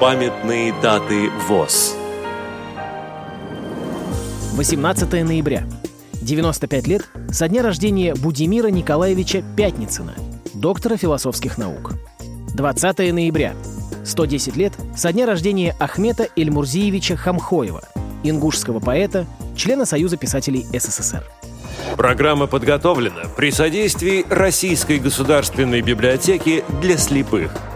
Памятные даты ВОЗ. 18 ноября. 95 лет со дня рождения Будимира Николаевича Пятницына, доктора философских наук. 20 ноября. 110 лет со дня рождения Ахмета Эльмурзиевича Хамхоева, ингушского поэта, члена Союза писателей СССР. Программа подготовлена при содействии Российской государственной библиотеки для слепых –